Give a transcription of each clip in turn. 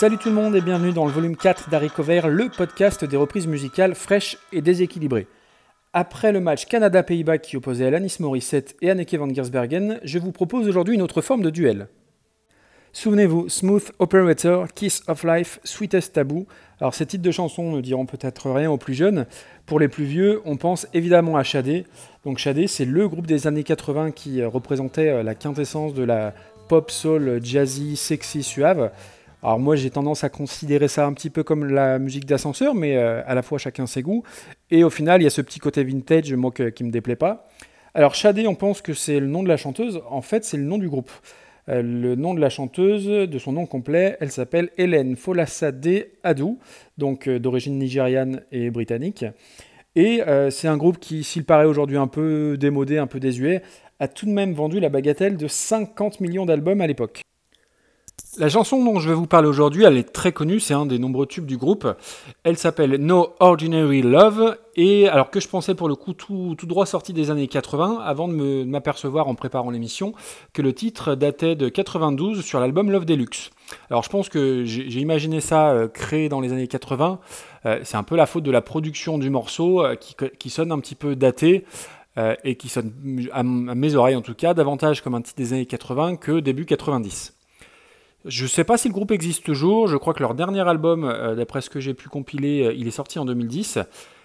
Salut tout le monde et bienvenue dans le volume 4 d'Harry Cover, le podcast des reprises musicales fraîches et déséquilibrées. Après le match Canada-Pays-Bas qui opposait Alanis Morissette et Anneke van Giersbergen, je vous propose aujourd'hui une autre forme de duel. Souvenez-vous, Smooth Operator, Kiss of Life, Sweetest Taboo. Alors ces titres de chansons ne diront peut-être rien aux plus jeunes. Pour les plus vieux, on pense évidemment à Shadé. Donc Shadé, c'est le groupe des années 80 qui euh, représentait euh, la quintessence de la pop soul jazzy, sexy, suave. Alors moi j'ai tendance à considérer ça un petit peu comme la musique d'ascenseur, mais euh, à la fois chacun ses goûts. Et au final, il y a ce petit côté vintage, moi qui me déplaît pas. Alors Shadé, on pense que c'est le nom de la chanteuse. En fait, c'est le nom du groupe. Euh, le nom de la chanteuse, de son nom complet, elle s'appelle Hélène Folasade Adou, donc euh, d'origine nigériane et britannique. Et c'est un groupe qui, s'il paraît aujourd'hui un peu démodé, un peu désuet, a tout de même vendu la bagatelle de 50 millions d'albums à l'époque. La chanson dont je vais vous parler aujourd'hui, elle est très connue, c'est un des nombreux tubes du groupe. Elle s'appelle No Ordinary Love, et alors que je pensais pour le coup tout, droit sorti des années 80, avant de m'apercevoir en préparant l'émission que le titre datait de 92 sur l'album Love Deluxe. Alors je pense que j'ai imaginé ça euh, créé dans les années 80, euh, c'est un peu la faute de la production du morceau euh, qui, sonne un petit peu daté. et qui sonne, à mes oreilles en tout cas, davantage comme un titre des années 80 que début 90. Je ne sais pas si le groupe existe toujours. Je crois que leur dernier album, euh, d'après ce que j'ai pu compiler, euh, il est sorti en 2010.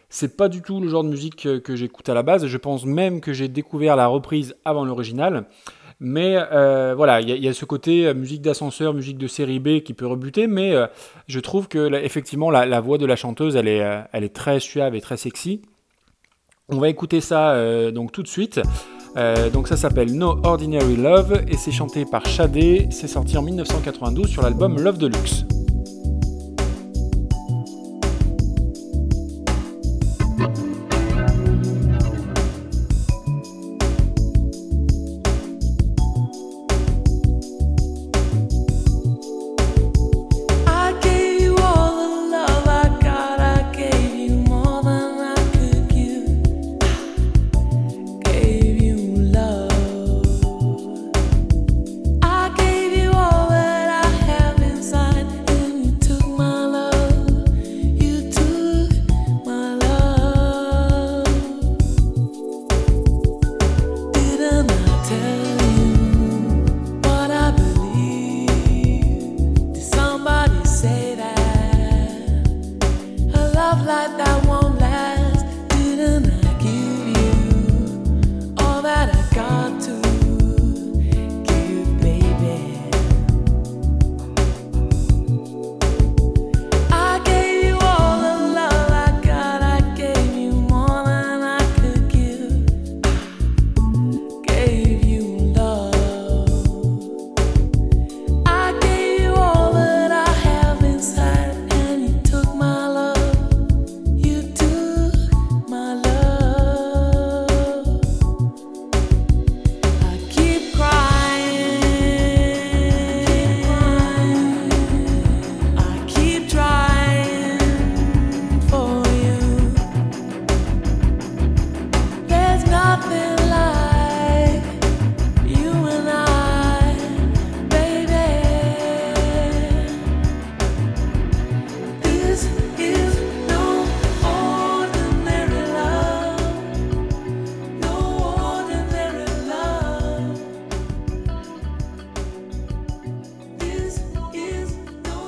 C'est pas du tout le genre de musique que, j'écoute à la base. Je pense même que j'ai découvert la reprise avant l'original. Mais euh, voilà, il y, a ce côté musique d'ascenseur, musique de série B qui peut rebuter, mais je trouve que effectivement la, voix de la chanteuse, est, elle est très suave et très sexy. On va écouter ça donc tout de suite. Euh, donc ça s'appelle No Ordinary Love et c'est chanté par Shadé. C'est sorti en 1992 sur l'album Love Deluxe.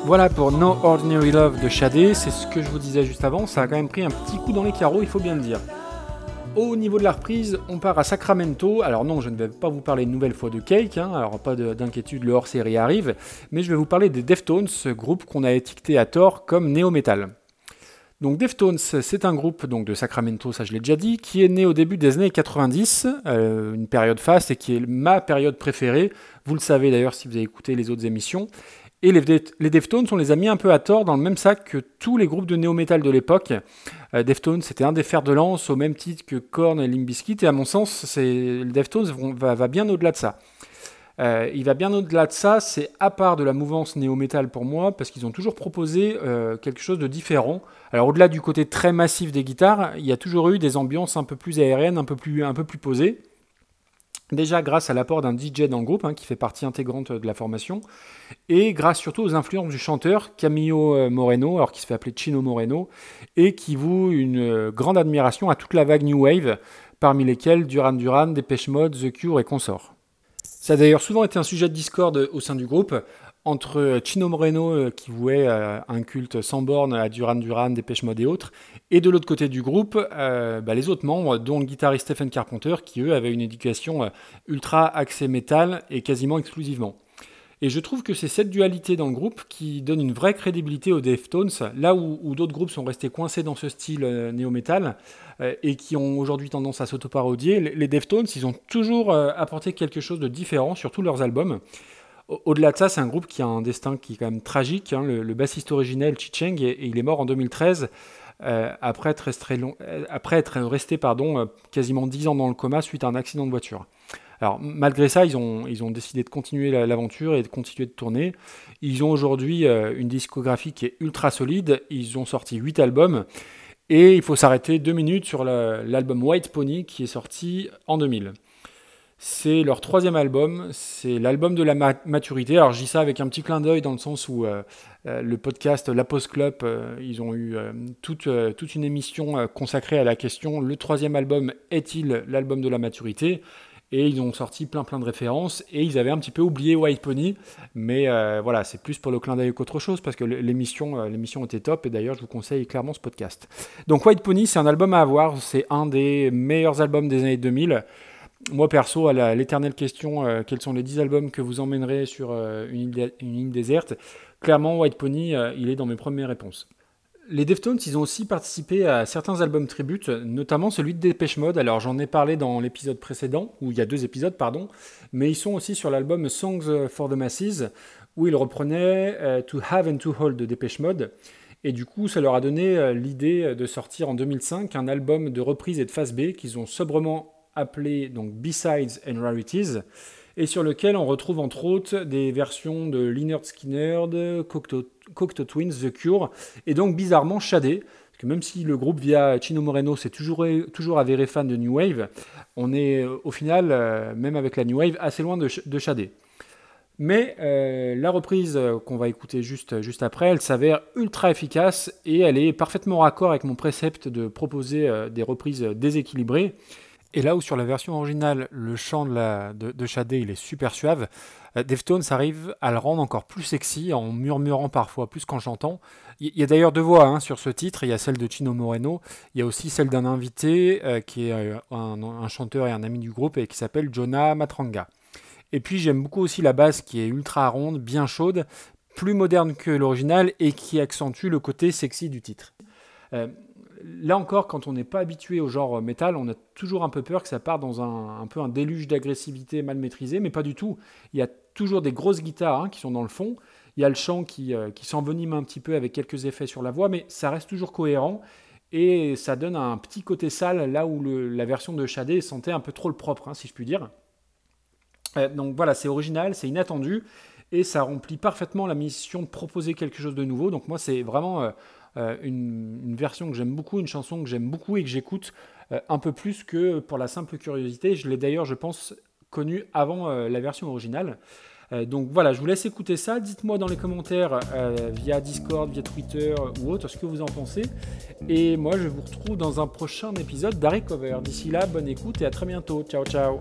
Voilà pour No Ordinary Love de Shadé, c'est ce que je vous disais juste avant, ça a quand même pris un petit coup dans les carreaux, il faut bien le dire. Au niveau de la reprise, on part à Sacramento. Alors non, je ne vais pas vous parler une nouvelle fois de Cake, hein. alors pas d'inquiétude, le hors-série arrive, mais je vais vous parler des Deftones, ce groupe qu'on a étiqueté à tort comme néo-metal. Donc Deftones, c'est un groupe donc, de Sacramento, ça je l'ai déjà dit, qui est né au début des années 90, euh, une période faste et qui est ma période préférée. Vous le savez d'ailleurs si vous avez écouté les autres émissions. Et les, Deftones, on les a mis un peu à tort dans le même sac que tous les groupes de néo-metal de l'époque. Euh, Deftones, c'était un des fers de lance au même titre que Korn et Limp Bizkit, et à mon sens, Deftones va, bien au-delà de ça. Euh, il va bien au-delà de ça, c'est à part de la mouvance néo-metal pour moi, parce qu'ils ont toujours proposé euh, quelque chose de différent. Alors au-delà du côté très massif des guitares, il y a toujours eu des ambiances un peu plus aériennes, un peu plus, un peu plus posées. Déjà grâce à l'apport d'un DJ dans le groupe, hein, qui fait partie intégrante de la formation, et grâce surtout aux influences du chanteur Camillo euh, Moreno, alors qui se fait appeler Chino Moreno, et qui voue une euh, grande admiration à toute la vague New Wave, parmi lesquelles Duran Duran, Depeche Mode, The Cure et consorts. Ça a d'ailleurs souvent été un sujet de discorde au sein du groupe, entre Chino Moreno, euh, qui vouait euh, un culte sans borne à Duran Duran, Dépêche Mode et autres, et de l'autre côté du groupe, euh, bah, les autres membres, dont le guitariste Stephen Carpenter, qui eux avaient une éducation ultra axée métal et quasiment exclusivement. Et je trouve que c'est cette dualité dans le groupe qui donne une vraie crédibilité aux Deftones, là où, d'autres groupes sont restés coincés dans ce style néo-metal et qui ont aujourd'hui tendance à s'autoparodier. Les Deftones, ils ont toujours apporté quelque chose de différent sur tous leurs albums. Au-delà de ça, c'est un groupe qui a un destin qui est quand même tragique. Hein. Le, bassiste originel, Chi Cheng, et, il est mort en 2013 euh, après, être resté, euh, euh, quasiment 10 ans dans le coma suite à un accident de voiture. Malgré ça, ils ont, ils ont décidé de continuer l'aventure et de continuer de tourner. Ils ont aujourd'hui une discographie qui est ultra solide. Ils ont sorti 8 albums. Et il faut s'arrêter deux minutes sur l'album White Pony qui est sorti en 2000. C'est leur troisième album, c'est l'album de la maturité. Alors je dis ça avec un petit clin d'œil dans le sens où euh, euh, le podcast La Post Club, euh, ils ont eu toute, toute, une émission consacrée à la question le troisième album est-il l'album de la maturité? Et ils ont sorti plein plein de références et ils avaient un petit peu oublié White Pony. Mais voilà c'est plus pour le clin d'œil qu'autre chose parce que l'émission l'émission était top et d'ailleurs je vous conseille clairement ce podcast. Donc White Pony c'est un album à avoir. C'est un des meilleurs albums des années 2000 moi perso, à l'éternelle question, euh, quels sont les 10 albums que vous emmènerez sur euh, une, île, déserte Clairement, White Pony, euh, il est dans mes premières réponses. Les Deftones, ils ont aussi participé à certains albums tributes, notamment celui de Dépêche Mode. Alors j'en ai parlé dans l'épisode précédent, où il y a deux épisodes, pardon, mais ils sont aussi sur l'album Songs for the Masses, où ils reprenaient To Have and To Hold de Dépêche Mode. Et du coup, ça leur a donné l'idée de sortir en 2005 un album de reprise et de face B qu'ils ont sobrement appelé donc B-Sides and Rarities, et sur lequel on retrouve entre autres des versions de Leonard Skinner, de Cocteau, Twins, The Cure, et donc bizarrement Shadé. Parce que même si le groupe via Chino Moreno s'est toujours, toujours avéré fan de New Wave, on est au final, euh, même avec la New Wave, assez loin de, de. Mais euh, la reprise qu'on va écouter juste, juste après, elle s'avère ultra efficace et elle est parfaitement raccord avec mon précepte de proposer euh, des reprises déséquilibrées. Et là où sur la version originale, le chant de, la, de, il est super suave, euh, Deftones arrive à le rendre encore plus sexy en murmurant parfois plus qu'en chantant. Il y a d'ailleurs deux voix hein, sur ce titre, il y a celle de Chino Moreno, il y a aussi celle d'un invité euh, qui est euh, un, chanteur et un ami du groupe et qui s'appelle Jonah Matranga. Et puis j'aime beaucoup aussi la basse qui est ultra ronde, bien chaude, plus moderne que l'original et qui accentue le côté sexy du titre là encore, quand on n'est pas habitué au genre métal, on a toujours un peu peur que ça parte dans un, peu un déluge d'agressivité mal maîtrisé, mais pas du tout. Il y a toujours des grosses guitares hein, qui sont dans le fond. Il y a le chant qui, euh, qui s'envenime un petit peu avec quelques effets sur la voix, mais ça reste toujours cohérent et ça donne un petit côté sale là où la version de Shadé sentait un peu trop le propre, hein, si je puis dire. Euh, donc voilà, c'est original, c'est inattendu et ça remplit parfaitement la mission de proposer quelque chose de nouveau. Donc moi, c'est vraiment euh, euh, une, version que j'aime beaucoup, une chanson que j'aime beaucoup et que j'écoute euh, un peu plus que pour la simple curiosité. Je l'ai d'ailleurs, je pense, connue avant euh, la version originale. donc voilà, je vous laisse écouter ça. Dites-moi dans les commentaires via Discord, via Twitter ou autre ce que vous en pensez. Et moi, je vous retrouve dans un prochain épisode d'Harry Cover. D'ici là, bonne écoute et à très bientôt. Ciao, ciao.